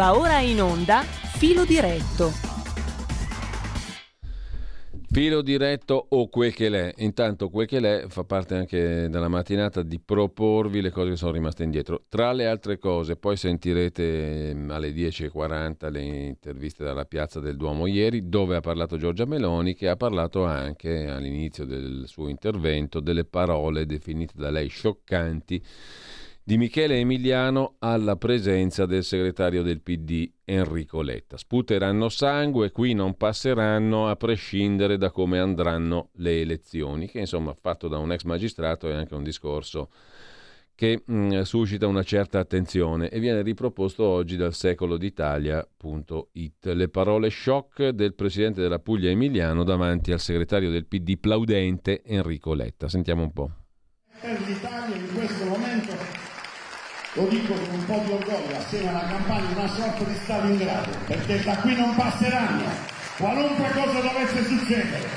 Va ora in onda Filo diretto. Filo diretto o quel che l'è. Intanto quel che l'è fa parte anche della mattinata di proporvi le cose che sono rimaste indietro. Tra le altre cose, poi sentirete mm, alle 10.40 le interviste dalla piazza del Duomo ieri, dove ha parlato Giorgia Meloni, che ha parlato anche all'inizio del suo intervento delle parole definite da lei scioccanti di Michele Emiliano alla presenza del segretario del PD Enrico Letta. Sputeranno sangue, qui non passeranno a prescindere da come andranno le elezioni, che insomma fatto da un ex magistrato è anche un discorso che mh, mm, suscita una certa attenzione e viene riproposto oggi dal secolo d'Italia.it. Le parole shock del presidente della Puglia Emiliano davanti al segretario del PD plaudente Enrico Letta. Sentiamo un po'. Lo dico con un po' di orgoglio, assieme alla campagna, una sorta di Stalingrado, perché da qui non passeranno, qualunque cosa dovesse succedere,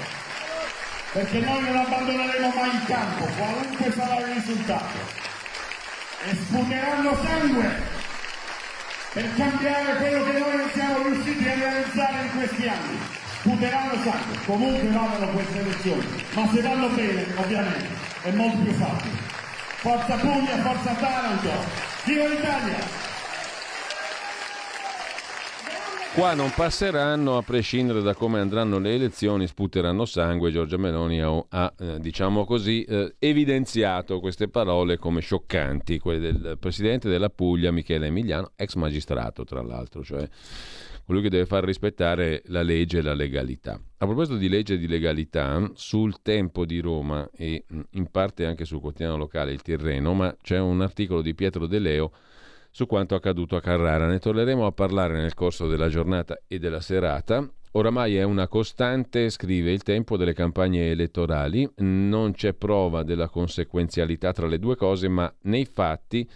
perché noi non abbandoneremo mai il campo, qualunque sarà il risultato. E sputeranno sangue per cambiare quello che noi non siamo riusciti a realizzare in questi anni. Sputeranno sangue, comunque vadano queste elezioni, ma se vanno bene, ovviamente, è molto più facile. Forza Puglia, Forza Taranto, Viva l'Italia! Qua non passeranno, a prescindere da come andranno le elezioni, sputeranno sangue. Giorgia Meloni ha, eh, diciamo così, eh, evidenziato queste parole come scioccanti, quelle del presidente della Puglia, Michele Emiliano, ex magistrato tra l'altro, cioè colui che deve far rispettare la legge e la legalità. A proposito di legge e di legalità, sul Tempo di Roma e in parte anche sul quotidiano locale Il Tirreno, ma c'è un articolo di Pietro De Leo su quanto accaduto a Carrara. Ne torneremo a parlare nel corso della giornata e della serata. Oramai è una costante, scrive il tempo, delle campagne elettorali. Non c'è prova della conseguenzialità tra le due cose, ma nei fatti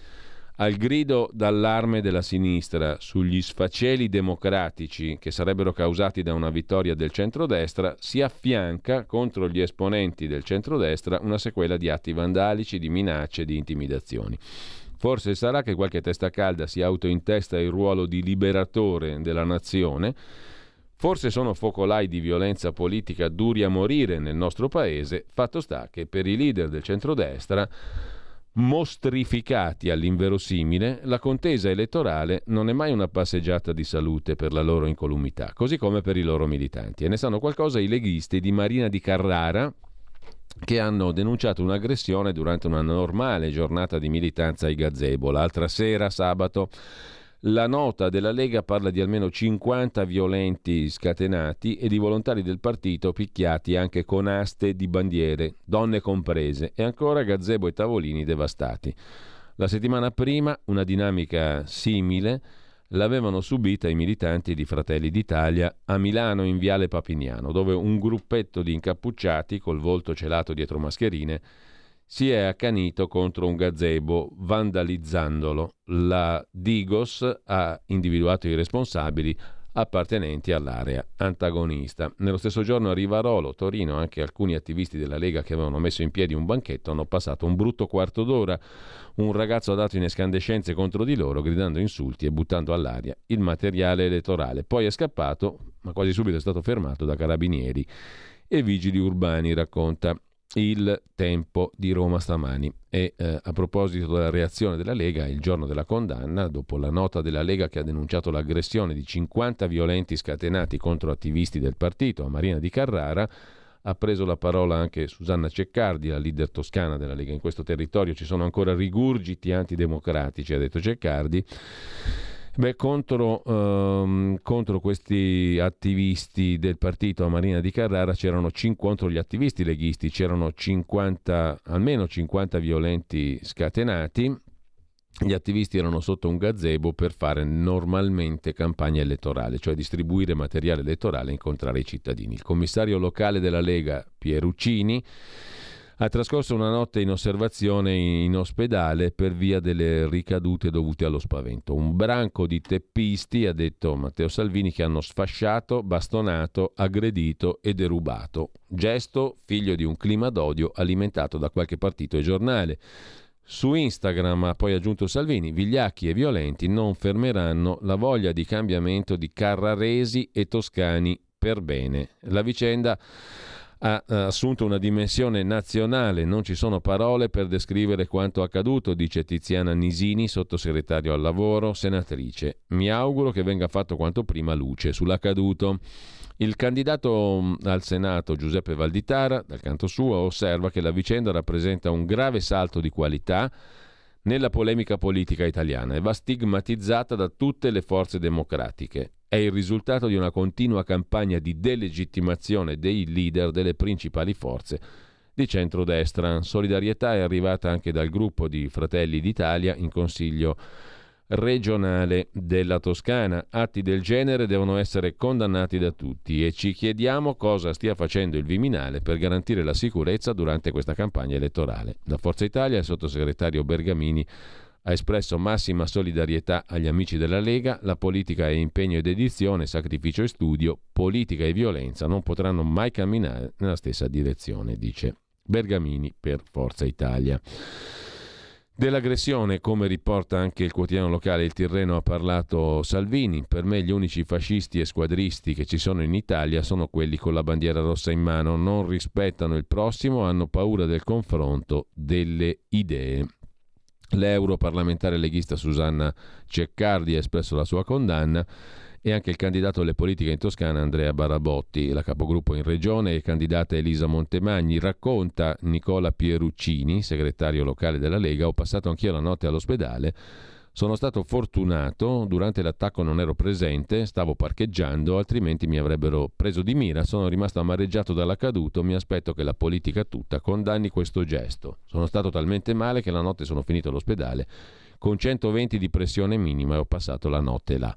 al grido d'allarme della sinistra sugli sfaceli democratici che sarebbero causati da una vittoria del centrodestra, si affianca contro gli esponenti del centrodestra una sequela di atti vandalici, di minacce, di intimidazioni. Forse sarà che qualche testa calda si autointesta il ruolo di liberatore della nazione. Forse sono focolai di violenza politica duri a morire nel nostro paese. Fatto sta che per i leader del centrodestra mostrificati all'inverosimile, la contesa elettorale non è mai una passeggiata di salute per la loro incolumità, così come per i loro militanti. E ne sanno qualcosa i leghisti di Marina di Carrara, che hanno denunciato un'aggressione durante una normale giornata di militanza ai gazebo. L'altra sera, sabato, la nota della Lega parla di almeno 50 violenti scatenati e di volontari del partito picchiati anche con aste di bandiere, donne comprese, e ancora gazebo e tavolini devastati. La settimana prima una dinamica simile l'avevano subita i militanti di Fratelli d'Italia a Milano in Viale Papignano, dove un gruppetto di incappucciati col volto celato dietro mascherine si è accanito contro un gazebo vandalizzandolo. La Digos ha individuato i responsabili appartenenti all'area antagonista. Nello stesso giorno a Rivarolo, Torino, anche alcuni attivisti della Lega che avevano messo in piedi un banchetto hanno passato un brutto quarto d'ora. Un ragazzo ha dato in escandescenze contro di loro, gridando insulti e buttando all'aria il materiale elettorale. Poi è scappato, ma quasi subito è stato fermato da carabinieri e vigili urbani, racconta il tempo di Roma stamani. E eh, a proposito della reazione della Lega, il giorno della condanna, dopo la nota della Lega che ha denunciato l'aggressione di 50 violenti scatenati contro attivisti del partito a Marina di Carrara, ha preso la parola anche Susanna Ceccardi, la leader toscana della Lega. In questo territorio ci sono ancora rigurgiti antidemocratici, ha detto Ceccardi. Beh, contro, um, contro, questi attivisti del partito a Marina di Carrara c'erano contro gli attivisti leghisti c'erano 50, almeno 50 violenti scatenati. Gli attivisti erano sotto un gazebo per fare normalmente campagna elettorale, cioè distribuire materiale elettorale e incontrare i cittadini. Il commissario locale della Lega, Pieruccini, ha trascorso una notte in osservazione in ospedale per via delle ricadute dovute allo spavento. Un branco di teppisti, ha detto Matteo Salvini, che hanno sfasciato, bastonato, aggredito e derubato. Gesto figlio di un clima d'odio alimentato da qualche partito e giornale. Su Instagram ha poi aggiunto Salvini, vigliacchi e violenti non fermeranno la voglia di cambiamento di carraresi e toscani per bene. La vicenda ha assunto una dimensione nazionale, non ci sono parole per descrivere quanto accaduto, dice Tiziana Nisini, sottosegretario al lavoro, senatrice. Mi auguro che venga fatto quanto prima luce sull'accaduto. Il candidato mm, al Senato Giuseppe Valditara, dal canto suo, osserva che la vicenda rappresenta un grave salto di qualità nella polemica politica italiana e va stigmatizzata da tutte le forze democratiche. È il risultato di una continua campagna di delegittimazione dei leader delle principali forze di centrodestra. Solidarietà è arrivata anche dal gruppo di Fratelli d'Italia in Consiglio regionale della Toscana. Atti del genere devono essere condannati da tutti e ci chiediamo cosa stia facendo il Viminale per garantire la sicurezza durante questa campagna elettorale. Da Forza Italia il sottosegretario Bergamini ha espresso massima solidarietà agli amici della Lega, la politica è impegno ed edizione, sacrificio e studio, politica e violenza non potranno mai camminare nella stessa direzione, dice Bergamini per Forza Italia. Dell'aggressione, come riporta anche il quotidiano locale Il Tirreno, ha parlato Salvini. Per me gli unici fascisti e squadristi che ci sono in Italia sono quelli con la bandiera rossa in mano. Non rispettano il prossimo, hanno paura del confronto delle idee. L'europarlamentare leghista Susanna Ceccardi ha espresso la sua condanna e anche il candidato alle politiche in Toscana Andrea Barabotti, la capogruppo in regione e candidata Elisa Montemagni. Racconta Nicola Pieruccini, segretario locale della Lega, ho passato anch'io la notte all'ospedale. Sono stato fortunato, durante l'attacco non ero presente, stavo parcheggiando, altrimenti mi avrebbero preso di mira. Sono rimasto amareggiato dall'accaduto, mi aspetto che la politica tutta condanni questo gesto. Sono stato talmente male che la notte sono finito all'ospedale con 120 di pressione minima e ho passato la notte là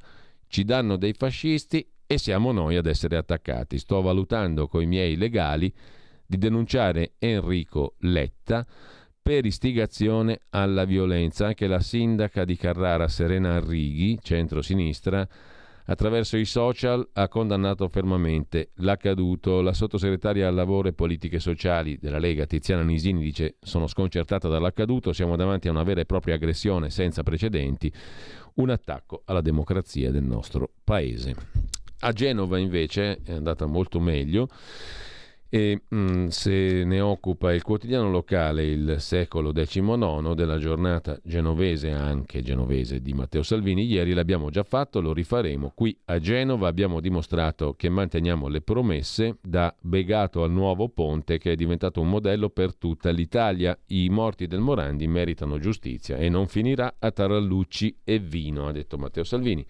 ci danno dei fascisti e siamo noi ad essere attaccati. Sto valutando coi miei legali di denunciare Enrico Letta per istigazione alla violenza. Anche la sindaca di Carrara Serena Arrighi, centro-sinistra, attraverso i social ha condannato fermamente l'accaduto. La sottosegretaria al lavoro e politiche sociali della Lega Tiziana Nisini dice sono sconcertata dall'accaduto, siamo davanti a una vera e propria aggressione senza precedenti un attacco alla democrazia del nostro paese. A Genova invece è andata molto meglio e mh, mm, se ne occupa il quotidiano locale il secolo XIX della giornata genovese, anche genovese di Matteo Salvini. Ieri l'abbiamo già fatto, lo rifaremo. Qui a Genova abbiamo dimostrato che manteniamo le promesse da Begato al nuovo ponte che è diventato un modello per tutta l'Italia. I morti del Morandi meritano giustizia e non finirà a Tarallucci e vino, ha detto Matteo Salvini.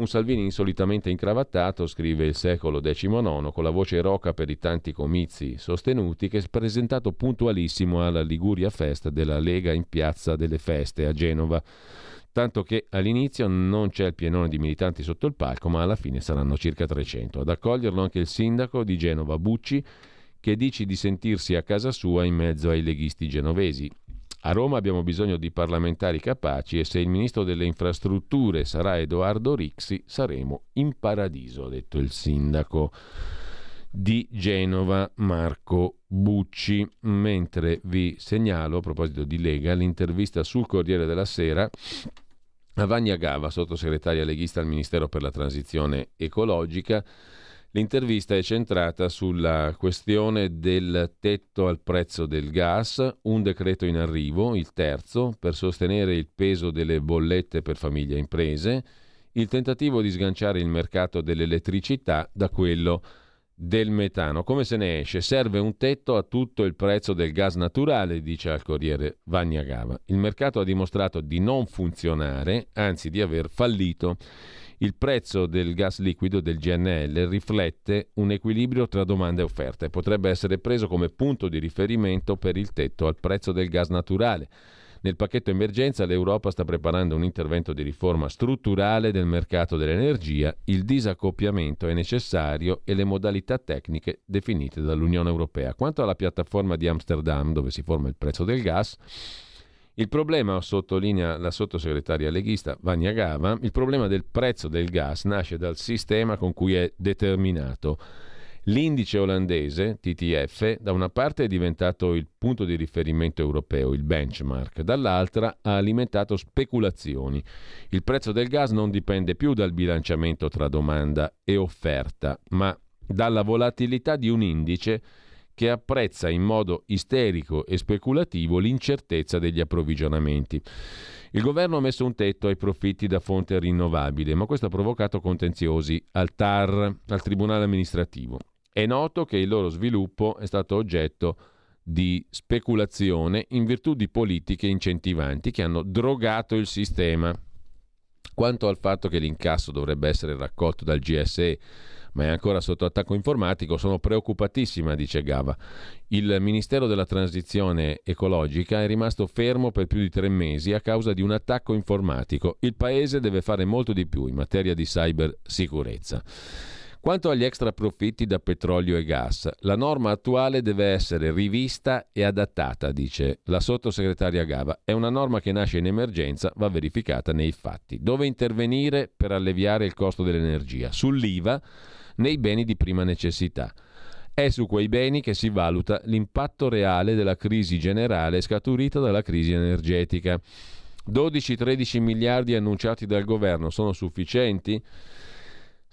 Un Salvini insolitamente incravattato, scrive il secolo XIX, con la voce roca per i tanti comizi sostenuti, che è presentato puntualissimo alla Liguria Fest della Lega in Piazza delle Feste a Genova. Tanto che all'inizio non c'è il pienone di militanti sotto il palco, ma alla fine saranno circa 300. Ad accoglierlo anche il sindaco di Genova Bucci, che dice di sentirsi a casa sua in mezzo ai leghisti genovesi. A Roma abbiamo bisogno di parlamentari capaci e se il ministro delle infrastrutture sarà Edoardo Rixi saremo in paradiso, ha detto il sindaco di Genova Marco Bucci. Mentre vi segnalo, a proposito di Lega, l'intervista sul Corriere della Sera a Vagna Gava, sottosegretaria leghista al Ministero per la Transizione Ecologica, L'intervista è centrata sulla questione del tetto al prezzo del gas, un decreto in arrivo, il terzo, per sostenere il peso delle bollette per famiglie e imprese, il tentativo di sganciare il mercato dell'elettricità da quello del metano. Come se ne esce? Serve un tetto a tutto il prezzo del gas naturale, dice al Corriere Vagnagava. Il mercato ha dimostrato di non funzionare, anzi di aver fallito. Il prezzo del gas liquido del GNL riflette un equilibrio tra domanda e offerta e potrebbe essere preso come punto di riferimento per il tetto al prezzo del gas naturale. Nel pacchetto emergenza l'Europa sta preparando un intervento di riforma strutturale del mercato dell'energia, il disaccoppiamento è necessario e le modalità tecniche definite dall'Unione Europea. Quanto alla piattaforma di Amsterdam dove si forma il prezzo del gas, il problema, sottolinea la sottosegretaria leghista Vania Gava, il problema del prezzo del gas nasce dal sistema con cui è determinato L'indice olandese, TTF, da una parte è diventato il punto di riferimento europeo, il benchmark, dall'altra ha alimentato speculazioni. Il prezzo del gas non dipende più dal bilanciamento tra domanda e offerta, ma dalla volatilità di un indice che apprezza in modo isterico e speculativo l'incertezza degli approvvigionamenti. Il governo ha messo un tetto ai profitti da fonte rinnovabile, ma questo ha provocato contenziosi al TAR, al Tribunale amministrativo. È noto che il loro sviluppo è stato oggetto di speculazione in virtù di politiche incentivanti che hanno drogato il sistema. Quanto al fatto che l'incasso dovrebbe essere raccolto dal GSE ma è ancora sotto attacco informatico, sono preoccupatissima, dice Gava. Il Ministero della Transizione ecologica è rimasto fermo per più di tre mesi a causa di un attacco informatico. Il Paese deve fare molto di più in materia di cybersicurezza. Quanto agli extra profitti da petrolio e gas, la norma attuale deve essere rivista e adattata, dice la sottosegretaria Gava. È una norma che nasce in emergenza, va verificata nei fatti. Dove intervenire per alleviare il costo dell'energia? Sull'IVA nei beni di prima necessità. È su quei beni che si valuta l'impatto reale della crisi generale scaturita dalla crisi energetica. 12-13 miliardi annunciati dal governo sono sufficienti?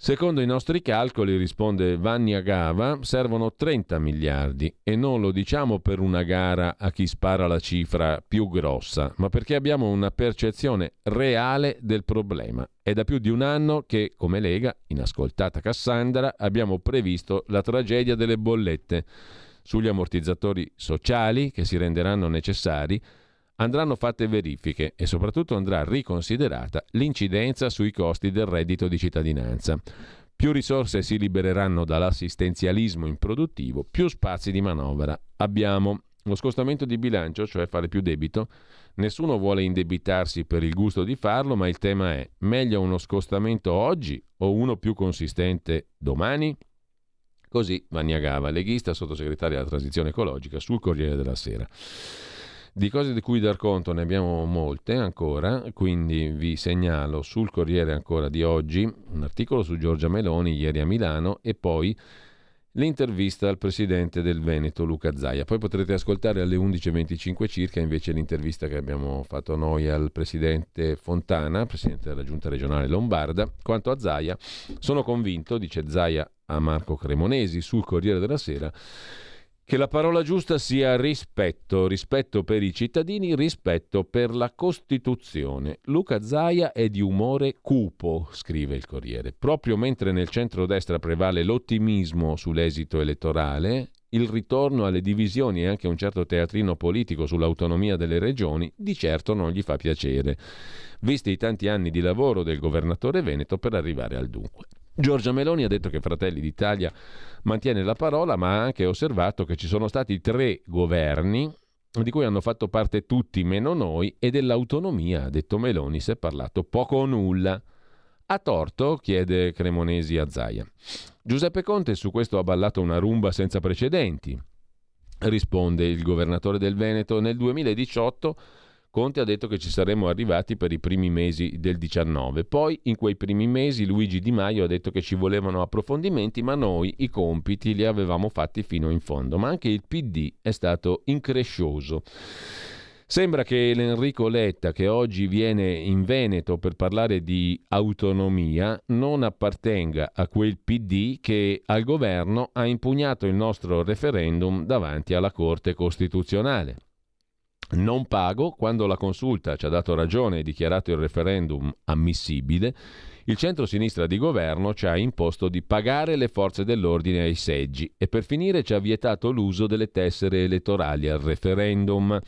Secondo i nostri calcoli, risponde Vanni Agava, servono 30 miliardi e non lo diciamo per una gara a chi spara la cifra più grossa, ma perché abbiamo una percezione reale del problema. È da più di un anno che, come Lega, inascoltata Cassandra, abbiamo previsto la tragedia delle bollette sugli ammortizzatori sociali che si renderanno necessari andranno fatte verifiche e soprattutto andrà riconsiderata l'incidenza sui costi del reddito di cittadinanza. Più risorse si libereranno dall'assistenzialismo improduttivo, più spazi di manovra abbiamo. Lo scostamento di bilancio, cioè fare più debito, nessuno vuole indebitarsi per il gusto di farlo, ma il tema è meglio uno scostamento oggi o uno più consistente domani? Così Vannia Gava, leghista, sottosegretaria della transizione ecologica, sul Corriere della Sera. Di cose di cui dar conto ne abbiamo molte ancora, quindi vi segnalo sul Corriere ancora di oggi un articolo su Giorgia Meloni ieri a Milano e poi l'intervista al presidente del Veneto Luca Zaia. Poi potrete ascoltare alle 11.25 circa invece l'intervista che abbiamo fatto noi al presidente Fontana, presidente della giunta regionale lombarda. Quanto a Zaia, sono convinto, dice Zaia a Marco Cremonesi sul Corriere della Sera, che la parola giusta sia rispetto, rispetto per i cittadini, rispetto per la Costituzione. Luca Zaia è di umore cupo, scrive il Corriere. Proprio mentre nel centrodestra prevale l'ottimismo sull'esito elettorale, il ritorno alle divisioni e anche un certo teatrino politico sull'autonomia delle regioni di certo non gli fa piacere, visti i tanti anni di lavoro del governatore Veneto per arrivare al dunque. Giorgia Meloni ha detto che Fratelli d'Italia mantiene la parola, ma ha anche osservato che ci sono stati tre governi di cui hanno fatto parte tutti meno noi e dell'autonomia, ha detto Meloni, si è parlato poco o nulla. A torto? chiede Cremonesi a Zaia. Giuseppe Conte su questo ha ballato una rumba senza precedenti. Risponde il governatore del Veneto nel 2018 Conte ha detto che ci saremmo arrivati per i primi mesi del 19. Poi, in quei primi mesi, Luigi Di Maio ha detto che ci volevano approfondimenti, ma noi i compiti li avevamo fatti fino in fondo. Ma anche il PD è stato increscioso. Sembra che l'Enrico Letta, che oggi viene in Veneto per parlare di autonomia, non appartenga a quel PD che al governo ha impugnato il nostro referendum davanti alla Corte Costituzionale. Non pago, quando la consulta ci ha dato ragione e dichiarato il referendum ammissibile, il centro-sinistra di governo ci ha imposto di pagare le forze dell'ordine ai seggi e per finire ci ha vietato l'uso delle tessere elettorali al referendum.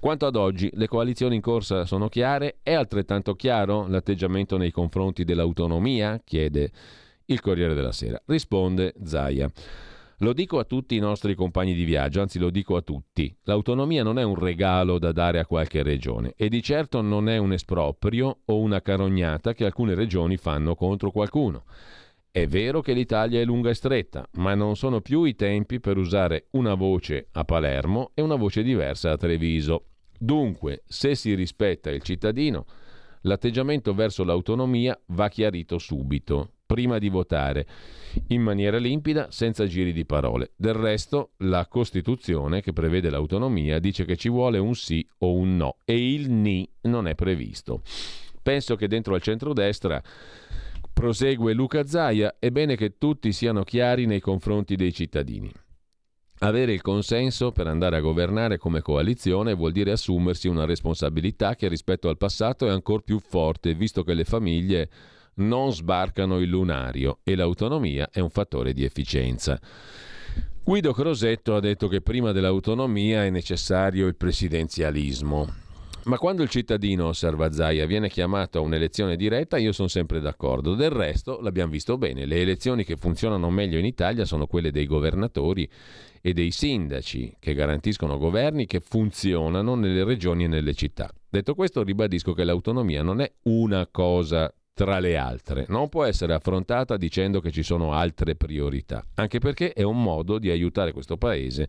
Quanto ad oggi, le coalizioni in corsa sono chiare? È altrettanto chiaro l'atteggiamento nei confronti dell'autonomia? chiede il Corriere della Sera. Risponde Zaia. Lo dico a tutti i nostri compagni di viaggio, anzi lo dico a tutti. L'autonomia non è un regalo da dare a qualche regione e di certo non è un esproprio o una carognata che alcune regioni fanno contro qualcuno. È vero che l'Italia è lunga e stretta, ma non sono più i tempi per usare una voce a Palermo e una voce diversa a Treviso. Dunque, se si rispetta il cittadino, l'atteggiamento verso l'autonomia va chiarito subito prima di votare in maniera limpida, senza giri di parole. Del resto, la Costituzione, che prevede l'autonomia, dice che ci vuole un sì o un no e il ni non è previsto. Penso che dentro al centrodestra prosegue Luca Zaia, è bene che tutti siano chiari nei confronti dei cittadini. Avere il consenso per andare a governare come coalizione vuol dire assumersi una responsabilità che rispetto al passato è ancora più forte, visto che le famiglie non sbarcano il lunario e l'autonomia è un fattore di efficienza. Guido Crosetto ha detto che prima dell'autonomia è necessario il presidenzialismo. Ma quando il cittadino, osserva Zaia, viene chiamato a un'elezione diretta, io sono sempre d'accordo. Del resto, l'abbiamo visto bene, le elezioni che funzionano meglio in Italia sono quelle dei governatori e dei sindaci, che garantiscono governi che funzionano nelle regioni e nelle città. Detto questo, ribadisco che l'autonomia non è una cosa tra le altre, non può essere affrontata dicendo che ci sono altre priorità, anche perché è un modo di aiutare questo Paese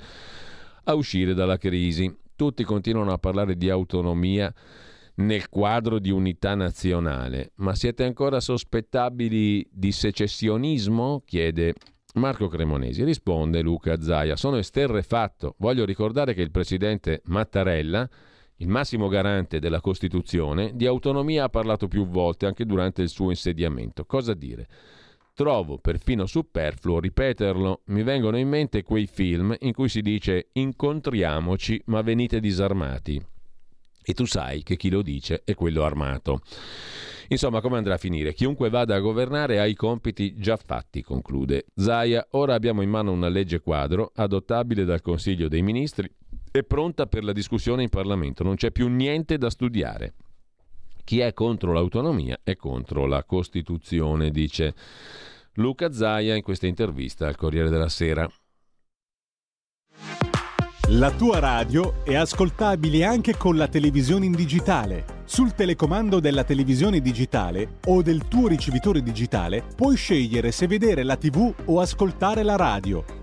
a uscire dalla crisi. Tutti continuano a parlare di autonomia nel quadro di unità nazionale, ma siete ancora sospettabili di secessionismo? chiede Marco Cremonesi. Risponde Luca Zaia, sono esterrefatto. Voglio ricordare che il presidente Mattarella, il massimo garante della Costituzione, di autonomia ha parlato più volte anche durante il suo insediamento. Cosa dire? Trovo perfino superfluo ripeterlo. Mi vengono in mente quei film in cui si dice incontriamoci ma venite disarmati. E tu sai che chi lo dice è quello armato. Insomma, come andrà a finire? Chiunque vada a governare ha i compiti già fatti, conclude Zaia. Ora abbiamo in mano una legge quadro adottabile dal Consiglio dei Ministri e pronta per la discussione in Parlamento. Non c'è più niente da studiare. Chi è contro l'autonomia è contro la Costituzione, dice Luca Zaia in questa intervista al Corriere della Sera. La tua radio è ascoltabile anche con la televisione in digitale. Sul telecomando della televisione digitale o del tuo ricevitore digitale puoi scegliere se vedere la TV o ascoltare la radio.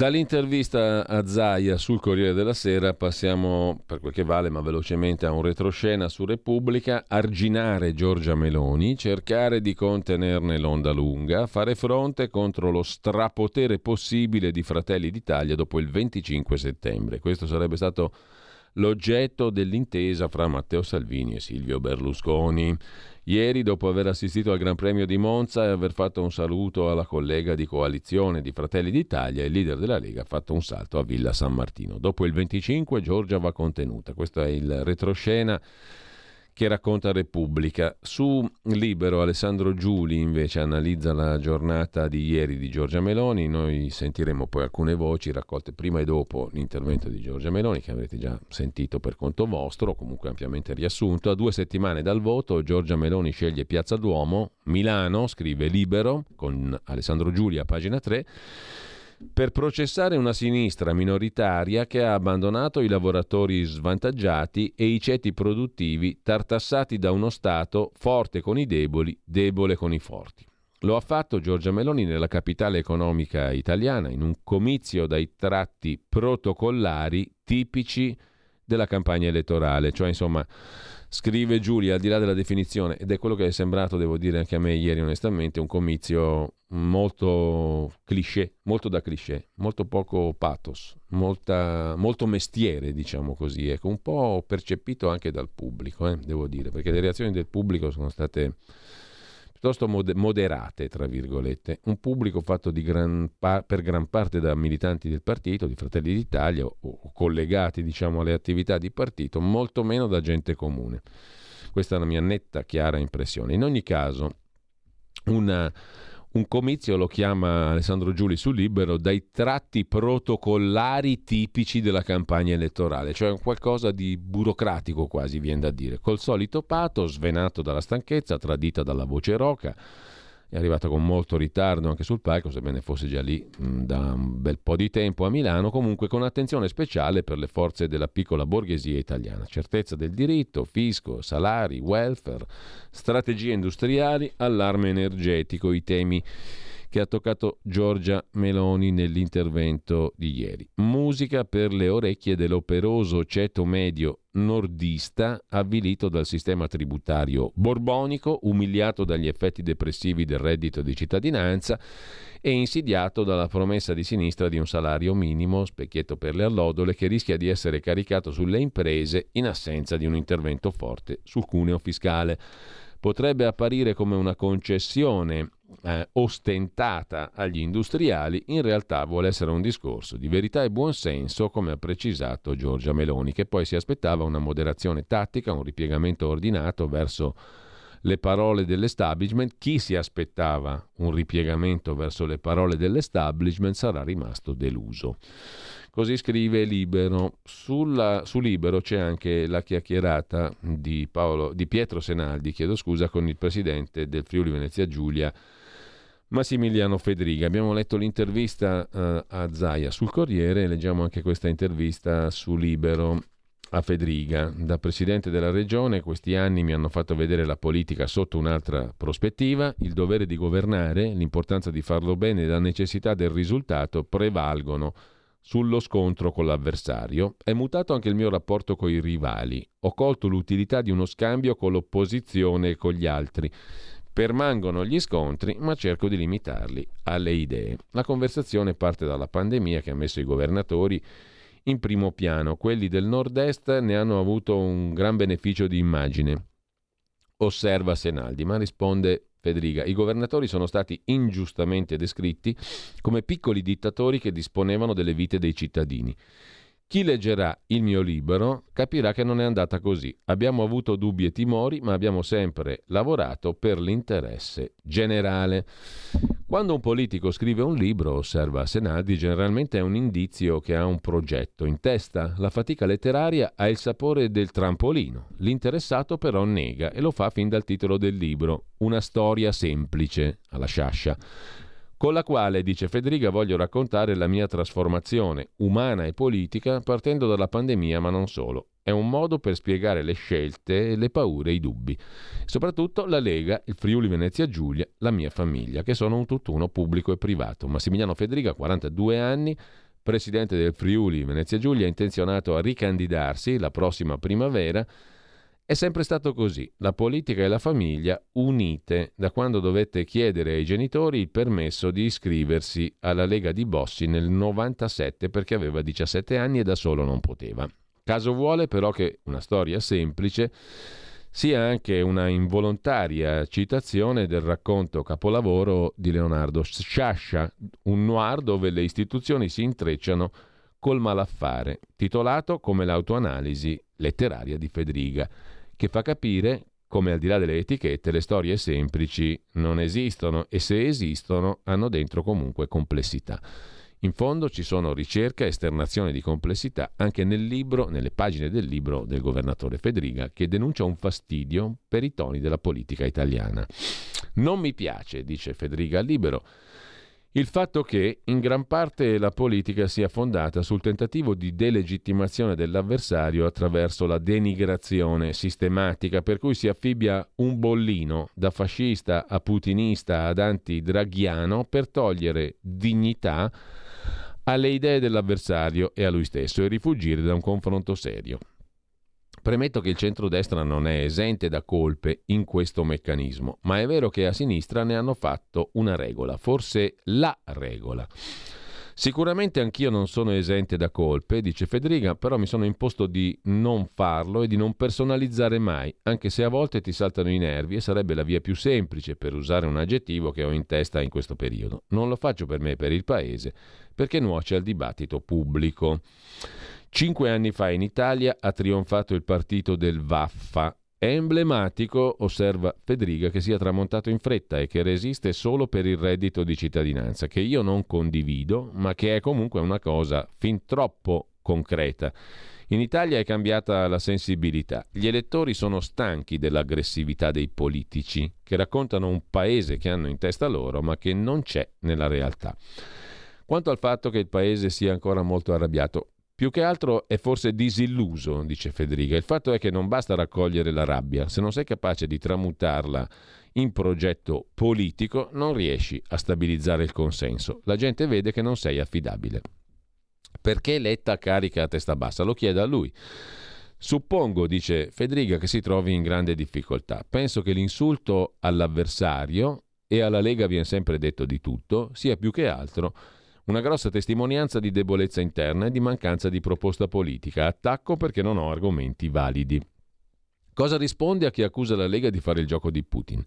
Dall'intervista a Zaia sul Corriere della Sera passiamo, per quel che vale, ma velocemente a un retroscena su Repubblica, arginare Giorgia Meloni, cercare di contenerne l'onda lunga, fare fronte contro lo strapotere possibile di Fratelli d'Italia dopo il 25 settembre. Questo sarebbe stato l'oggetto dell'intesa fra Matteo Salvini e Silvio Berlusconi. Ieri, dopo aver assistito al Gran Premio di Monza e aver fatto un saluto alla collega di coalizione di Fratelli d'Italia, il leader della Lega ha fatto un salto a Villa San Martino. Dopo il 25 Giorgia va contenuta. Questo è il retroscena che racconta Repubblica. Su Libero Alessandro Giuli invece analizza la giornata di ieri di Giorgia Meloni, noi sentiremo poi alcune voci raccolte prima e dopo l'intervento di Giorgia Meloni che avrete già sentito per conto vostro, comunque ampiamente riassunto. A due settimane dal voto Giorgia Meloni sceglie Piazza Duomo, Milano, scrive Libero con Alessandro Giuli a pagina 3 per processare una sinistra minoritaria che ha abbandonato i lavoratori svantaggiati e i ceti produttivi tartassati da uno Stato forte con i deboli, debole con i forti. Lo ha fatto Giorgia Meloni nella capitale economica italiana in un comizio dai tratti protocollari tipici della campagna elettorale, cioè insomma Scrive Giulia, al di là della definizione, ed è quello che è sembrato, devo dire anche a me ieri onestamente, un comizio molto cliché, molto da cliché, molto poco pathos, molta, molto mestiere, diciamo così, ecco, un po' percepito anche dal pubblico, eh, devo dire, perché le reazioni del pubblico sono state piuttosto moderate, tra virgolette, un pubblico fatto gran pa- per gran parte da militanti del partito, di Fratelli d'Italia o, o collegati diciamo, alle attività di partito, molto meno da gente comune. Questa è la mia netta, chiara impressione. In ogni caso, una un comizio lo chiama Alessandro Giuli su Libero dai tratti protocollari tipici della campagna elettorale, cioè qualcosa di burocratico quasi viene da dire, col solito pato svenato dalla stanchezza, tradita dalla voce roca è arrivata con molto ritardo anche sul palco, sebbene fosse già lì mh, da un bel po' di tempo a Milano, comunque con attenzione speciale per le forze della piccola borghesia italiana. Certezza del diritto, fisco, salari, welfare, strategie industriali, allarme energetico, i temi che ha toccato Giorgia Meloni nell'intervento di ieri. Musica per le orecchie dell'operoso ceto medio nordista avvilito dal sistema tributario borbonico, umiliato dagli effetti depressivi del reddito di cittadinanza e insidiato dalla promessa di sinistra di un salario minimo, specchietto per le allodole, che rischia di essere caricato sulle imprese in assenza di un intervento forte sul cuneo fiscale. Potrebbe apparire come una concessione eh, ostentata agli industriali, in realtà vuole essere un discorso di verità e buonsenso, come ha precisato Giorgia Meloni, che poi si aspettava una moderazione tattica, un ripiegamento ordinato verso le parole dell'establishment. Chi si aspettava un ripiegamento verso le parole dell'establishment sarà rimasto deluso. Così scrive Libero. Sulla, su Libero c'è anche la chiacchierata di, Paolo, di Pietro Senaldi, chiedo scusa, con il presidente del Friuli Venezia Giulia Massimiliano Fedriga. Abbiamo letto l'intervista uh, a Zaia sul Corriere e leggiamo anche questa intervista su Libero a Fedriga. Da presidente della regione questi anni mi hanno fatto vedere la politica sotto un'altra prospettiva, il dovere di governare, l'importanza di farlo bene e la necessità del risultato prevalgono sullo scontro con l'avversario. È mutato anche il mio rapporto con i rivali. Ho colto l'utilità di uno scambio con l'opposizione e con gli altri. Permangono gli scontri, ma cerco di limitarli alle idee. La conversazione parte dalla pandemia che ha messo i governatori in primo piano. Quelli del nord-est ne hanno avuto un gran beneficio di immagine. Osserva Senaldi, ma risponde Federica. I governatori sono stati ingiustamente descritti come piccoli dittatori che disponevano delle vite dei cittadini. Chi leggerà il mio libro capirà che non è andata così. Abbiamo avuto dubbi e timori, ma abbiamo sempre lavorato per l'interesse generale. Quando un politico scrive un libro, osserva Senaldi, generalmente è un indizio che ha un progetto in testa. La fatica letteraria ha il sapore del trampolino. L'interessato però nega e lo fa fin dal titolo del libro, Una storia semplice, alla sciascia con la quale, dice Federica, voglio raccontare la mia trasformazione umana e politica partendo dalla pandemia, ma non solo. È un modo per spiegare le scelte, le paure i dubbi. Soprattutto la Lega, il Friuli Venezia Giulia, la mia famiglia, che sono un tutt'uno pubblico e privato. Massimiliano Federica, 42 anni, presidente del Friuli Venezia Giulia, intenzionato a ricandidarsi la prossima primavera è sempre stato così, la politica e la famiglia unite da quando dovette chiedere ai genitori il permesso di iscriversi alla Lega di Bossi nel 97 perché aveva 17 anni e da solo non poteva. Caso vuole però che una storia semplice sia anche una involontaria citazione del racconto capolavoro di Leonardo Sciascia, un noir dove le istituzioni si intrecciano col malaffare, titolato come l'autoanalisi letteraria di Federica che fa capire come al di là delle etichette le storie semplici non esistono e se esistono hanno dentro comunque complessità. In fondo ci sono ricerca e esternazione di complessità anche nel libro, nelle pagine del libro del governatore Federica che denuncia un fastidio per i toni della politica italiana. Non mi piace, dice Federica Libero, il fatto che in gran parte la politica sia fondata sul tentativo di delegittimazione dell'avversario attraverso la denigrazione sistematica, per cui si affibbia un bollino da fascista a putinista ad antidraghiano per togliere dignità alle idee dell'avversario e a lui stesso e rifugire da un confronto serio. Premetto che il centrodestra non è esente da colpe in questo meccanismo, ma è vero che a sinistra ne hanno fatto una regola, forse la regola. Sicuramente anch'io non sono esente da colpe, dice Federica, però mi sono imposto di non farlo e di non personalizzare mai, anche se a volte ti saltano i nervi e sarebbe la via più semplice per usare un aggettivo che ho in testa in questo periodo. Non lo faccio per me e per il Paese, perché nuoce al dibattito pubblico. Cinque anni fa in Italia ha trionfato il partito del Vaffa. È emblematico, osserva Federica, che sia tramontato in fretta e che resiste solo per il reddito di cittadinanza, che io non condivido, ma che è comunque una cosa fin troppo concreta. In Italia è cambiata la sensibilità. Gli elettori sono stanchi dell'aggressività dei politici, che raccontano un paese che hanno in testa loro, ma che non c'è nella realtà. Quanto al fatto che il paese sia ancora molto arrabbiato, più che altro è forse disilluso, dice Federica. Il fatto è che non basta raccogliere la rabbia, se non sei capace di tramutarla in progetto politico non riesci a stabilizzare il consenso. La gente vede che non sei affidabile. Perché Letta carica a testa bassa? Lo chiede a lui. Suppongo, dice Federica, che si trovi in grande difficoltà. Penso che l'insulto all'avversario, e alla Lega viene sempre detto di tutto, sia più che altro una grossa testimonianza di debolezza interna e di mancanza di proposta politica. Attacco perché non ho argomenti validi. Cosa risponde a chi accusa la Lega di fare il gioco di Putin?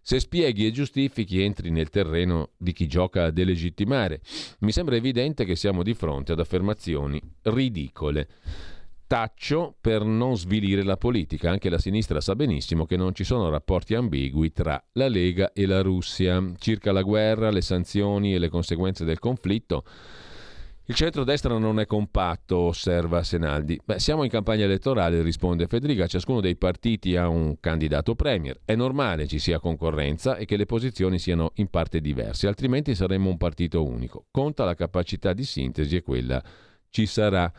Se spieghi e giustifichi entri nel terreno di chi gioca a delegittimare. Mi sembra evidente che siamo di fronte ad affermazioni ridicole. Taccio per non svilire la politica. Anche la sinistra sa benissimo che non ci sono rapporti ambigui tra la Lega e la Russia. Circa la guerra, le sanzioni e le conseguenze del conflitto, il centrodestra non è compatto, osserva Senaldi. Beh, siamo in campagna elettorale, risponde Federica. Ciascuno dei partiti ha un candidato premier. È normale ci sia concorrenza e che le posizioni siano in parte diverse, altrimenti saremmo un partito unico. Conta la capacità di sintesi e quella ci sarà.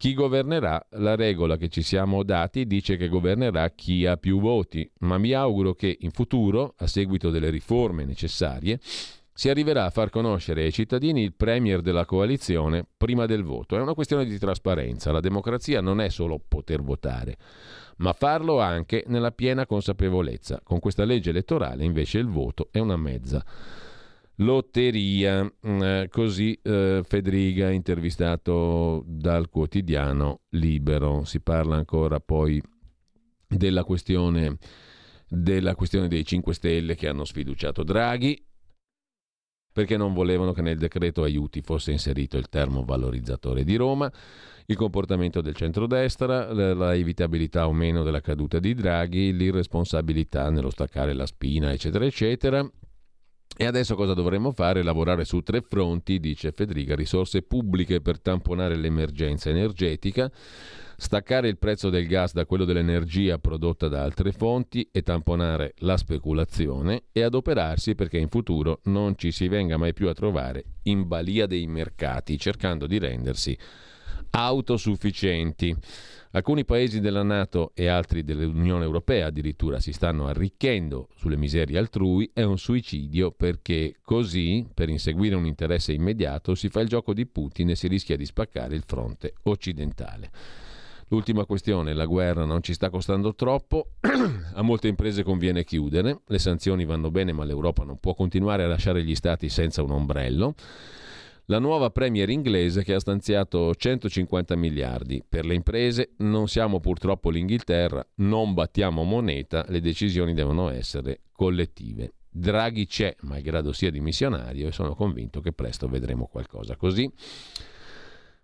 Chi governerà? La regola che ci siamo dati dice che governerà chi ha più voti, ma mi auguro che in futuro, a seguito delle riforme necessarie, si arriverà a far conoscere ai cittadini il premier della coalizione prima del voto. È una questione di trasparenza. La democrazia non è solo poter votare, ma farlo anche nella piena consapevolezza. Con questa legge elettorale invece il voto è una mezza lotteria. Mm, eh, così eh, Federiga, intervistato dal quotidiano Libero. Si parla ancora poi della questione, della questione dei 5 Stelle che hanno sfiduciato Draghi perché non volevano che nel decreto aiuti fosse inserito il termovalorizzatore di Roma, il comportamento del centrodestra, la evitabilità o meno della caduta di Draghi, l'irresponsabilità nello staccare la spina, eccetera, eccetera. E adesso cosa dovremmo fare? Lavorare su tre fronti, dice Federica, risorse pubbliche per tamponare l'emergenza energetica, staccare il prezzo del gas da quello dell'energia prodotta da altre fonti e tamponare la speculazione e adoperarsi perché in futuro non ci si venga mai più a trovare in balia dei mercati, cercando di rendersi autosufficienti. Alcuni paesi della Nato e altri dell'Unione Europea addirittura si stanno arricchendo sulle miserie altrui, è un suicidio perché così, per inseguire un interesse immediato, si fa il gioco di Putin e si rischia di spaccare il fronte occidentale. L'ultima questione, la guerra non ci sta costando troppo, a molte imprese conviene chiudere, le sanzioni vanno bene ma l'Europa non può continuare a lasciare gli stati senza un ombrello. La nuova premier inglese che ha stanziato 150 miliardi per le imprese, non siamo purtroppo l'Inghilterra, non battiamo moneta, le decisioni devono essere collettive. Draghi c'è, malgrado sia dimissionario, e sono convinto che presto vedremo qualcosa. Così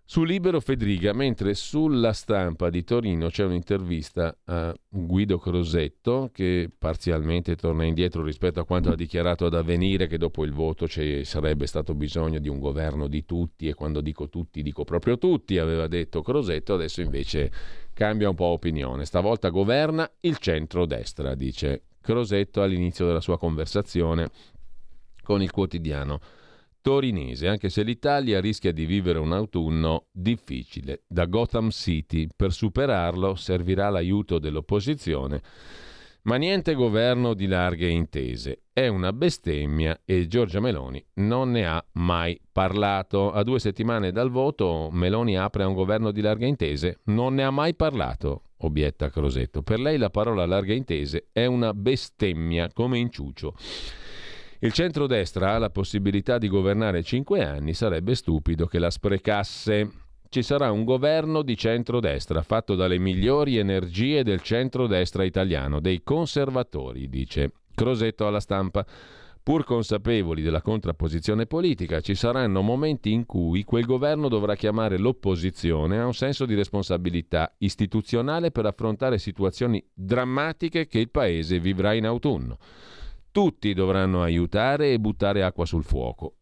su Libero Federica, mentre sulla stampa di Torino c'è un'intervista a Guido Crosetto che parzialmente torna indietro rispetto a quanto ha dichiarato ad avvenire che dopo il voto ci sarebbe stato bisogno di un governo di tutti e quando dico tutti dico proprio tutti, aveva detto Crosetto, adesso invece cambia un po' opinione. Stavolta governa il centro-destra, dice Crosetto all'inizio della sua conversazione con il quotidiano torinese, anche se l'Italia rischia di vivere un autunno difficile. Da Gotham City, per superarlo, servirà l'aiuto dell'opposizione, ma niente governo di larghe intese. È una bestemmia e Giorgia Meloni non ne ha mai parlato. A due settimane dal voto Meloni apre a un governo di larghe intese? Non ne ha mai parlato, obietta Crosetto. Per lei la parola larghe intese è una bestemmia, come inciucio. Il centrodestra ha la possibilità di governare cinque anni, sarebbe stupido che la sprecasse. Ci sarà un governo di centrodestra fatto dalle migliori energie del centrodestra italiano, dei conservatori, dice Crosetto alla stampa. Pur consapevoli della contrapposizione politica, ci saranno momenti in cui quel governo dovrà chiamare l'opposizione a un senso di responsabilità istituzionale per affrontare situazioni drammatiche che il Paese vivrà in autunno. Tutti dovranno aiutare e buttare acqua sul fuoco.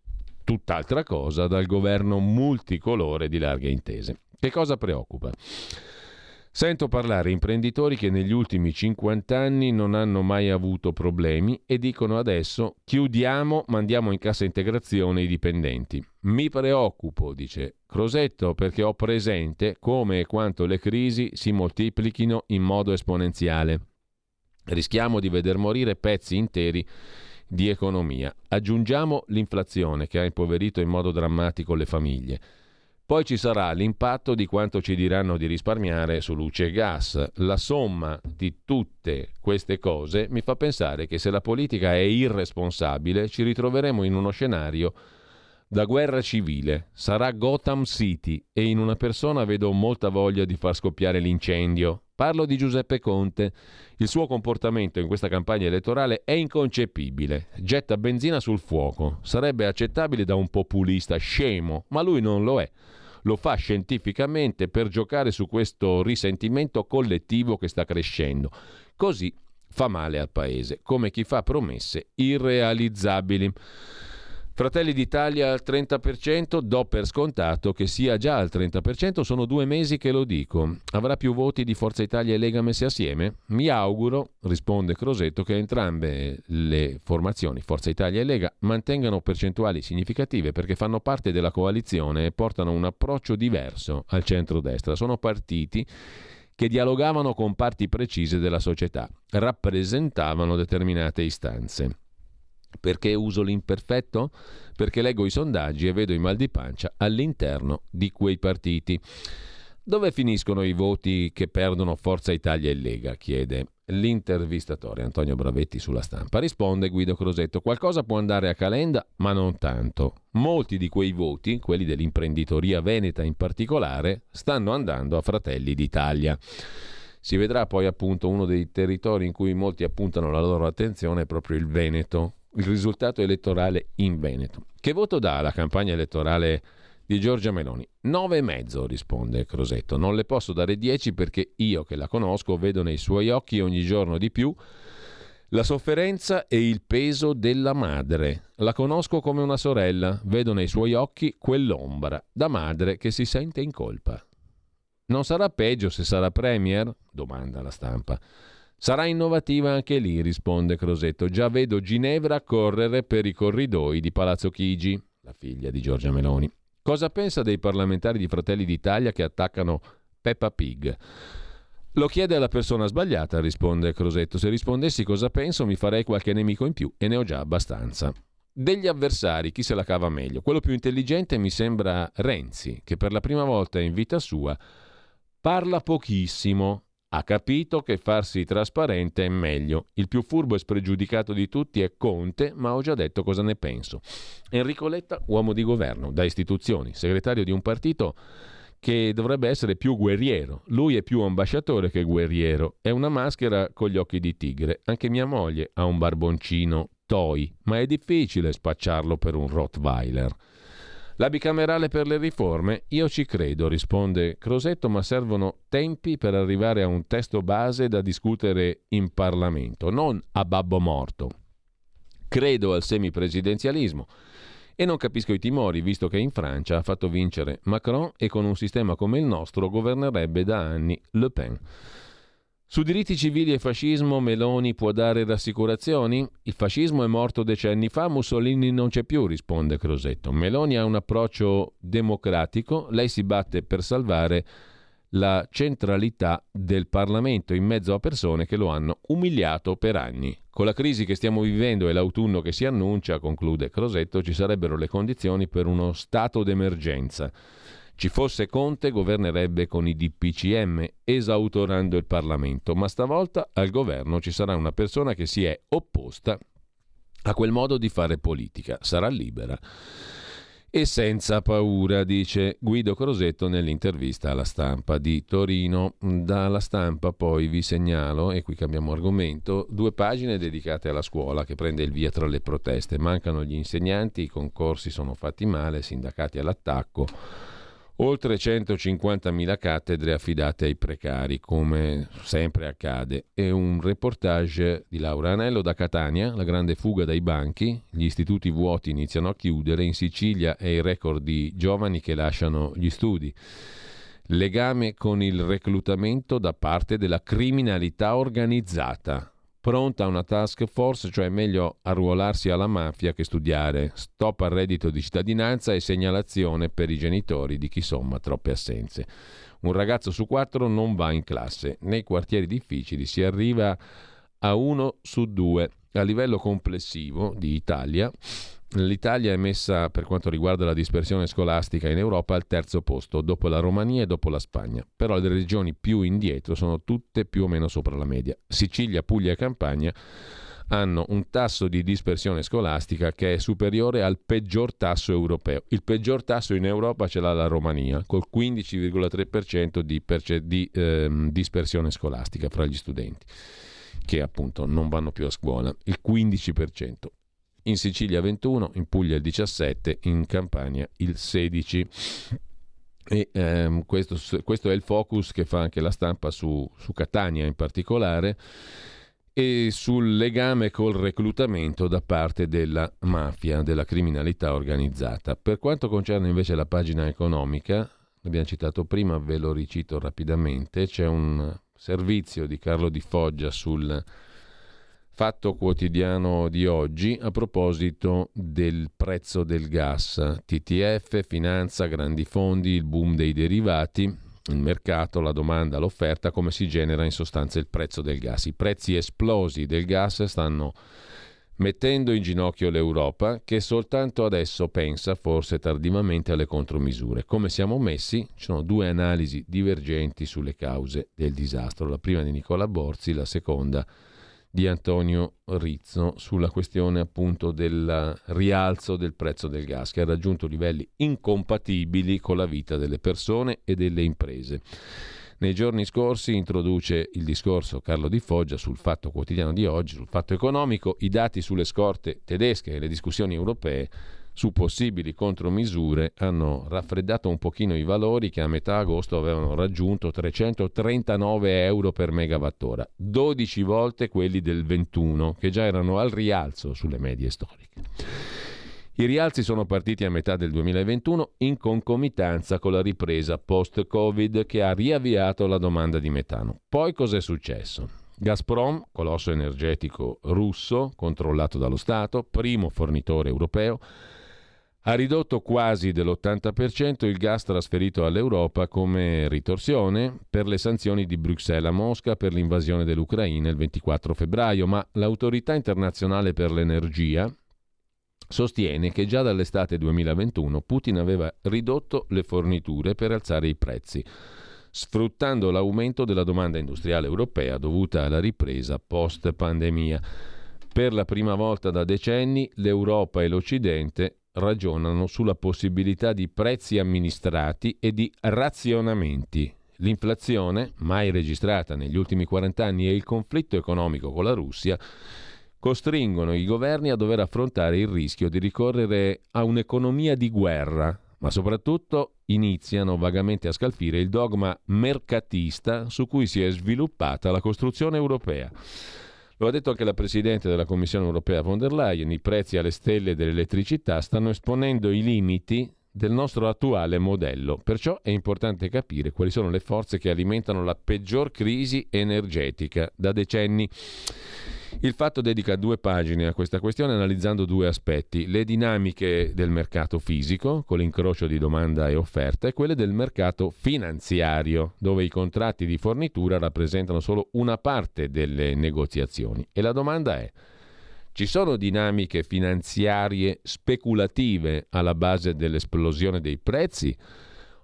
tutt'altra cosa dal governo multicolore di larghe intese. Che cosa preoccupa? Sento parlare imprenditori che negli ultimi 50 anni non hanno mai avuto problemi e dicono adesso chiudiamo, mandiamo in cassa integrazione i dipendenti. Mi preoccupo, dice Crosetto, perché ho presente come e quanto le crisi si moltiplichino in modo esponenziale. Rischiamo di veder morire pezzi interi di economia. Aggiungiamo l'inflazione che ha impoverito in modo drammatico le famiglie. Poi ci sarà l'impatto di quanto ci diranno di risparmiare su luce e gas. La somma di tutte queste cose mi fa pensare che se la politica è irresponsabile ci ritroveremo in uno scenario da guerra civile. Sarà Gotham City e in una persona vedo molta voglia di far scoppiare l'incendio. Parlo di Giuseppe Conte. Il suo comportamento in questa campagna elettorale è inconcepibile. Getta benzina sul fuoco. Sarebbe accettabile da un populista scemo, ma lui non lo è lo fa scientificamente per giocare su questo risentimento collettivo che sta crescendo. Così fa male al paese, come chi fa promesse irrealizzabili. Fratelli d'Italia al 30%, do per scontato che sia già al 30%, sono due mesi che lo dico. Avrà più voti di Forza Italia e Lega messe assieme? Mi auguro, risponde Crosetto, che entrambe le formazioni, Forza Italia e Lega, mantengano percentuali significative perché fanno parte della coalizione e portano un approccio diverso al centro-destra. Sono partiti che dialogavano con parti precise della società, rappresentavano determinate istanze. Perché uso l'imperfetto? Perché leggo i sondaggi e vedo i mal di pancia all'interno di quei partiti. Dove finiscono i voti che perdono Forza Italia e Lega? chiede l'intervistatore Antonio Bravetti sulla stampa. Risponde Guido Crosetto: qualcosa può andare a Calenda, ma non tanto. Molti di quei voti, quelli dell'imprenditoria veneta in particolare, stanno andando a Fratelli d'Italia. Si vedrà poi appunto uno dei territori in cui molti appuntano la loro attenzione è proprio il Veneto, il risultato elettorale in Veneto. Che voto dà la campagna elettorale di Giorgia Meloni? 9,5 risponde Crosetto. Non le posso dare 10 perché io che la conosco vedo nei suoi occhi ogni giorno di più la sofferenza e il peso della madre. La conosco come una sorella, vedo nei suoi occhi quell'ombra da madre che si sente in colpa. Non sarà peggio se sarà premier? domanda la stampa. Sarà innovativa anche lì, risponde Crosetto. Già vedo Ginevra correre per i corridoi di Palazzo Chigi, la figlia di Giorgia Meloni. Cosa pensa dei parlamentari di Fratelli d'Italia che attaccano Peppa Pig? Lo chiede alla persona sbagliata, risponde Crosetto. Se rispondessi cosa penso mi farei qualche nemico in più e ne ho già abbastanza. Degli avversari, chi se la cava meglio? Quello più intelligente mi sembra Renzi, che per la prima volta in vita sua parla pochissimo, ha capito che farsi trasparente è meglio. Il più furbo e spregiudicato di tutti è Conte, ma ho già detto cosa ne penso. Enrico Letta, uomo di governo, da istituzioni, segretario di un partito che dovrebbe essere più guerriero. Lui è più ambasciatore che guerriero. È una maschera con gli occhi di tigre. Anche mia moglie ha un barboncino toy, ma è difficile spacciarlo per un Rottweiler. La bicamerale per le riforme? Io ci credo, risponde Crosetto, ma servono tempi per arrivare a un testo base da discutere in Parlamento, non a babbo morto. Credo al semipresidenzialismo e non capisco i timori, visto che in Francia ha fatto vincere Macron e con un sistema come il nostro governerebbe da anni Le Pen. Su diritti civili e fascismo Meloni può dare rassicurazioni? Il fascismo è morto decenni fa, Mussolini non c'è più, risponde Crosetto. Meloni ha un approccio democratico, lei si batte per salvare la centralità del Parlamento in mezzo a persone che lo hanno umiliato per anni. Con la crisi che stiamo vivendo e l'autunno che si annuncia, conclude Crosetto, ci sarebbero le condizioni per uno stato d'emergenza. Ci fosse Conte governerebbe con i DPCM, esautorando il Parlamento, ma stavolta al governo ci sarà una persona che si è opposta a quel modo di fare politica, sarà libera. E senza paura, dice Guido Crosetto nell'intervista alla stampa di Torino. Dalla stampa poi vi segnalo, e qui cambiamo argomento, due pagine dedicate alla scuola che prende il via tra le proteste. Mancano gli insegnanti, i concorsi sono fatti male, sindacati all'attacco oltre 150.000 cattedre affidate ai precari, come sempre accade, e un reportage di Laura Anello da Catania, la grande fuga dai banchi, gli istituti vuoti iniziano a chiudere, in Sicilia è il record di giovani che lasciano gli studi. Legame con il reclutamento da parte della criminalità organizzata pronta una task force, cioè meglio arruolarsi alla mafia che studiare, stop al reddito di cittadinanza e segnalazione per i genitori di chi somma troppe assenze. Un ragazzo su quattro non va in classe, nei quartieri difficili si arriva a uno su due. A livello complessivo di Italia, L'Italia è messa per quanto riguarda la dispersione scolastica in Europa al terzo posto, dopo la Romania e dopo la Spagna. Però le regioni più indietro sono tutte più o meno sopra la media. Sicilia, Puglia e Campania hanno un tasso di dispersione scolastica che è superiore al peggior tasso europeo. Il peggior tasso in Europa ce l'ha la Romania, col 15,3% di, perce- di ehm, dispersione scolastica fra gli studenti, che appunto non vanno più a scuola, il 15% in Sicilia 21, in Puglia il 17, in Campania il 16. E ehm, questo, questo, è il focus che fa anche la stampa su, su Catania in particolare e sul legame col reclutamento da parte della mafia, della criminalità organizzata. Per quanto concerne invece la pagina economica, l'abbiamo citato prima, ve lo ricito rapidamente, c'è un servizio di Carlo Di Foggia sul Fatto quotidiano di oggi a proposito del prezzo del gas. TTF, finanza, grandi fondi, il boom dei derivati, il mercato, la domanda, l'offerta, come si genera in sostanza il prezzo del gas. I prezzi esplosi del gas stanno mettendo in ginocchio l'Europa che soltanto adesso pensa, forse tardivamente, alle contromisure. Come siamo messi? Ci sono due analisi divergenti sulle cause del disastro, la prima di Nicola Borzi, la seconda di Antonio Rizzo sulla questione appunto del rialzo del prezzo del gas che ha raggiunto livelli incompatibili con la vita delle persone e delle imprese. Nei giorni scorsi introduce il discorso Carlo Di Foggia sul fatto quotidiano di oggi, sul fatto economico, i dati sulle scorte tedesche e le discussioni europee su possibili contromisure hanno raffreddato un pochino i valori che a metà agosto avevano raggiunto 339 euro per megawattora, 12 volte quelli del 21 che già erano al rialzo sulle medie storiche. I rialzi sono partiti a metà del 2021 in concomitanza con la ripresa post-Covid che ha riavviato la domanda di metano. Poi cos'è successo? Gazprom, colosso energetico russo controllato dallo Stato, primo fornitore europeo, ha ridotto quasi dell'80% il gas trasferito all'Europa come ritorsione per le sanzioni di Bruxelles a Mosca per l'invasione dell'Ucraina il 24 febbraio, ma l'autorità internazionale per l'energia sostiene che già dall'estate 2021 Putin aveva ridotto le forniture per alzare i prezzi, sfruttando l'aumento della domanda industriale europea dovuta alla ripresa post pandemia. Per la prima volta da decenni l'Europa e l'Occidente ragionano sulla possibilità di prezzi amministrati e di razionamenti. L'inflazione, mai registrata negli ultimi 40 anni, e il conflitto economico con la Russia costringono i governi a dover affrontare il rischio di ricorrere a un'economia di guerra, ma soprattutto iniziano vagamente a scalfire il dogma mercatista su cui si è sviluppata la costruzione europea. Lo ha detto anche la Presidente della Commissione europea von der Leyen, i prezzi alle stelle dell'elettricità stanno esponendo i limiti del nostro attuale modello. Perciò è importante capire quali sono le forze che alimentano la peggior crisi energetica da decenni. Il fatto dedica due pagine a questa questione analizzando due aspetti, le dinamiche del mercato fisico, con l'incrocio di domanda e offerta, e quelle del mercato finanziario, dove i contratti di fornitura rappresentano solo una parte delle negoziazioni. E la domanda è, ci sono dinamiche finanziarie speculative alla base dell'esplosione dei prezzi?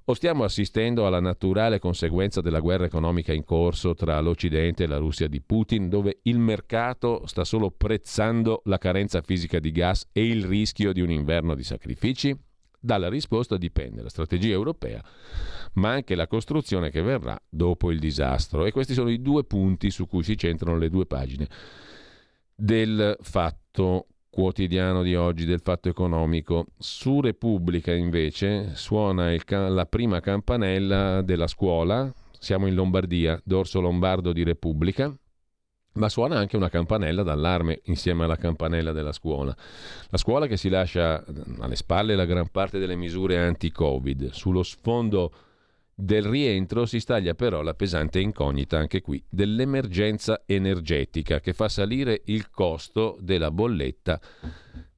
O stiamo assistendo alla naturale conseguenza della guerra economica in corso tra l'Occidente e la Russia di Putin, dove il mercato sta solo prezzando la carenza fisica di gas e il rischio di un inverno di sacrifici? Dalla risposta dipende la strategia europea, ma anche la costruzione che verrà dopo il disastro. E questi sono i due punti su cui si centrano le due pagine del fatto quotidiano di oggi del Fatto Economico. Su Repubblica invece suona ca- la prima campanella della scuola, siamo in Lombardia, dorso lombardo di Repubblica, ma suona anche una campanella d'allarme insieme alla campanella della scuola. La scuola che si lascia alle spalle la gran parte delle misure anti-Covid. Sullo sfondo del rientro si staglia però la pesante incognita anche qui dell'emergenza energetica che fa salire il costo della bolletta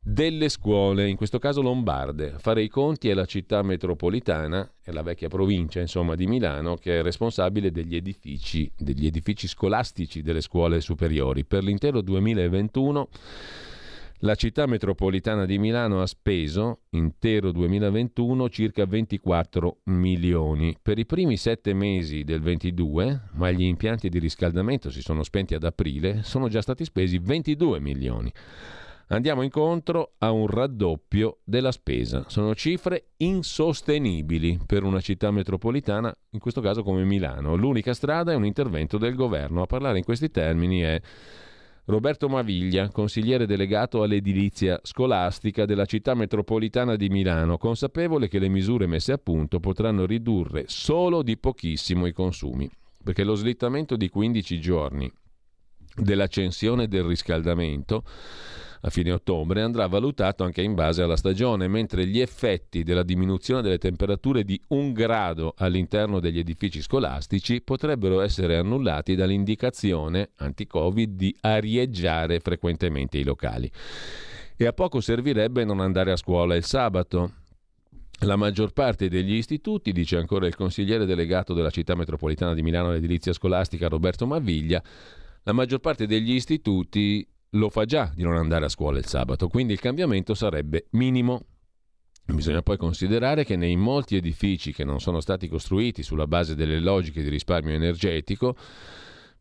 delle scuole, in questo caso lombarde. Fare i conti è la città metropolitana, è la vecchia provincia insomma, di Milano, che è responsabile degli edifici, degli edifici scolastici delle scuole superiori. Per l'intero 2021 la città metropolitana di Milano ha speso, intero 2021, circa 24 milioni. Per i primi sette mesi del 22, ma gli impianti di riscaldamento si sono spenti ad aprile, sono già stati spesi 22 milioni. Andiamo incontro a un raddoppio della spesa. Sono cifre insostenibili per una città metropolitana, in questo caso come Milano. L'unica strada è un intervento del governo. A parlare in questi termini è Roberto Maviglia, consigliere delegato all'edilizia scolastica della città metropolitana di Milano, consapevole che le misure messe a punto potranno ridurre solo di pochissimo i consumi, perché lo slittamento di 15 giorni dell'accensione del riscaldamento a fine ottobre andrà valutato anche in base alla stagione, mentre gli effetti della diminuzione delle temperature di un grado all'interno degli edifici scolastici potrebbero essere annullati dall'indicazione anti-Covid di arieggiare frequentemente i locali. E a poco servirebbe non andare a scuola il sabato. La maggior parte degli istituti, dice ancora il consigliere delegato della città metropolitana di Milano all'edilizia scolastica Roberto Maviglia, la maggior parte degli istituti lo fa già di non andare a scuola il sabato, quindi il cambiamento sarebbe minimo. Bisogna poi considerare che nei molti edifici che non sono stati costruiti sulla base delle logiche di risparmio energetico,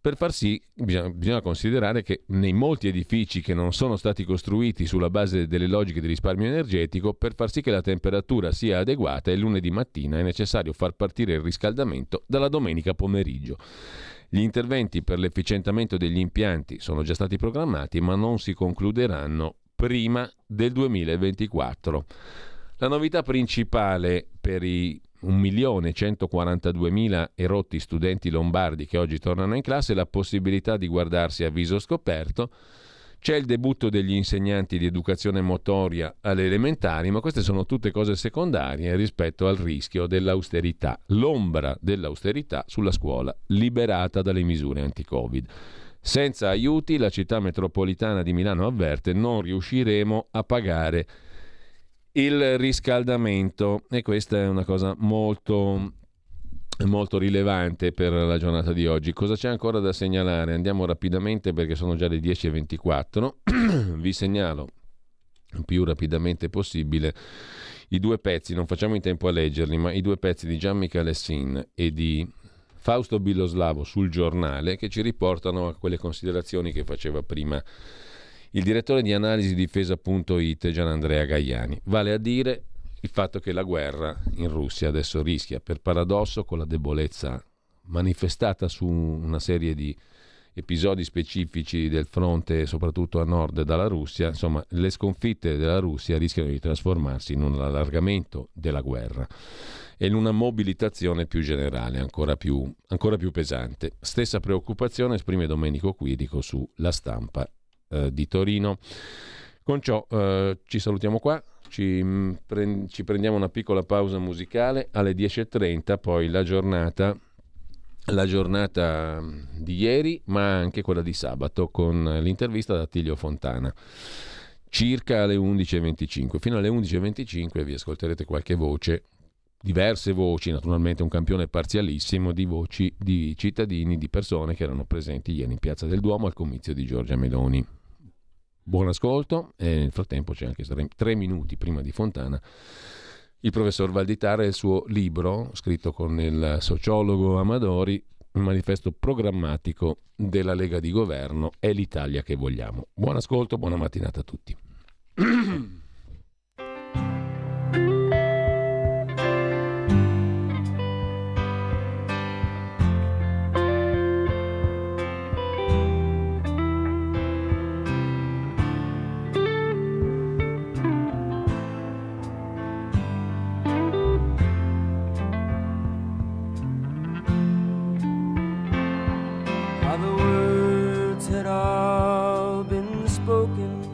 per far sì, bisogna, bisogna, considerare che nei molti edifici che non sono stati costruiti sulla base delle logiche di risparmio energetico, per far sì che la temperatura sia adeguata il lunedì mattina è necessario far partire il riscaldamento dalla domenica pomeriggio. Gli interventi per l'efficientamento degli impianti sono già stati programmati ma non si concluderanno prima del 2024. La novità principale per i 1.142.000 erotti studenti lombardi che oggi tornano in classe è la possibilità di guardarsi a viso scoperto c'è il debutto degli insegnanti di educazione motoria alle elementari, ma queste sono tutte cose secondarie rispetto al rischio dell'austerità, l'ombra dell'austerità sulla scuola liberata dalle misure anti-Covid. Senza aiuti, la città metropolitana di Milano avverte, non riusciremo a pagare il riscaldamento e questa è una cosa molto molto rilevante per la giornata di oggi. Cosa c'è ancora da segnalare? Andiamo rapidamente perché sono già le 10.24. Vi segnalo più rapidamente possibile i due pezzi, non facciamo in tempo a leggerli, ma i due pezzi di Gian Michele Sin e di Fausto Biloslavo sul giornale che ci riportano a quelle considerazioni che faceva prima il direttore di analisi difesa.it Gian Andrea Gaiani. Vale a dire il fatto che la guerra in Russia adesso rischia, per paradosso, con la debolezza manifestata su una serie di episodi specifici del fronte, soprattutto a nord dalla Russia, insomma, le sconfitte della Russia rischiano di trasformarsi in un allargamento della guerra e in una mobilitazione più generale, ancora più, ancora più pesante. Stessa preoccupazione esprime Domenico Quirico su La Stampa eh, di Torino. Con ciò eh, ci salutiamo qua, ci, mm, pre- ci prendiamo una piccola pausa musicale alle 10.30, poi la giornata la giornata mm, di ieri, ma anche quella di sabato con l'intervista da Attilio Fontana. Circa alle 11.25. Fino alle 11.25 vi ascolterete qualche voce, diverse voci, naturalmente un campione parzialissimo di voci di cittadini, di persone che erano presenti ieri in Piazza del Duomo al comizio di Giorgia Meloni. Buon ascolto e nel frattempo c'è anche tre minuti prima di Fontana il professor Valditara e il suo libro scritto con il sociologo Amadori, il manifesto programmatico della Lega di Governo è l'Italia che vogliamo. Buon ascolto, buona mattinata a tutti. The words had all been spoken,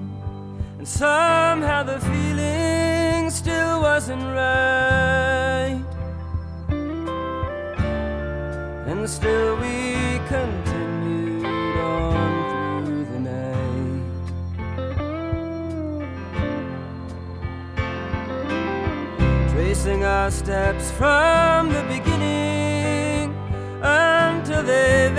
and somehow the feeling still wasn't right. And still we continued on through the night. Tracing our steps from the beginning until they've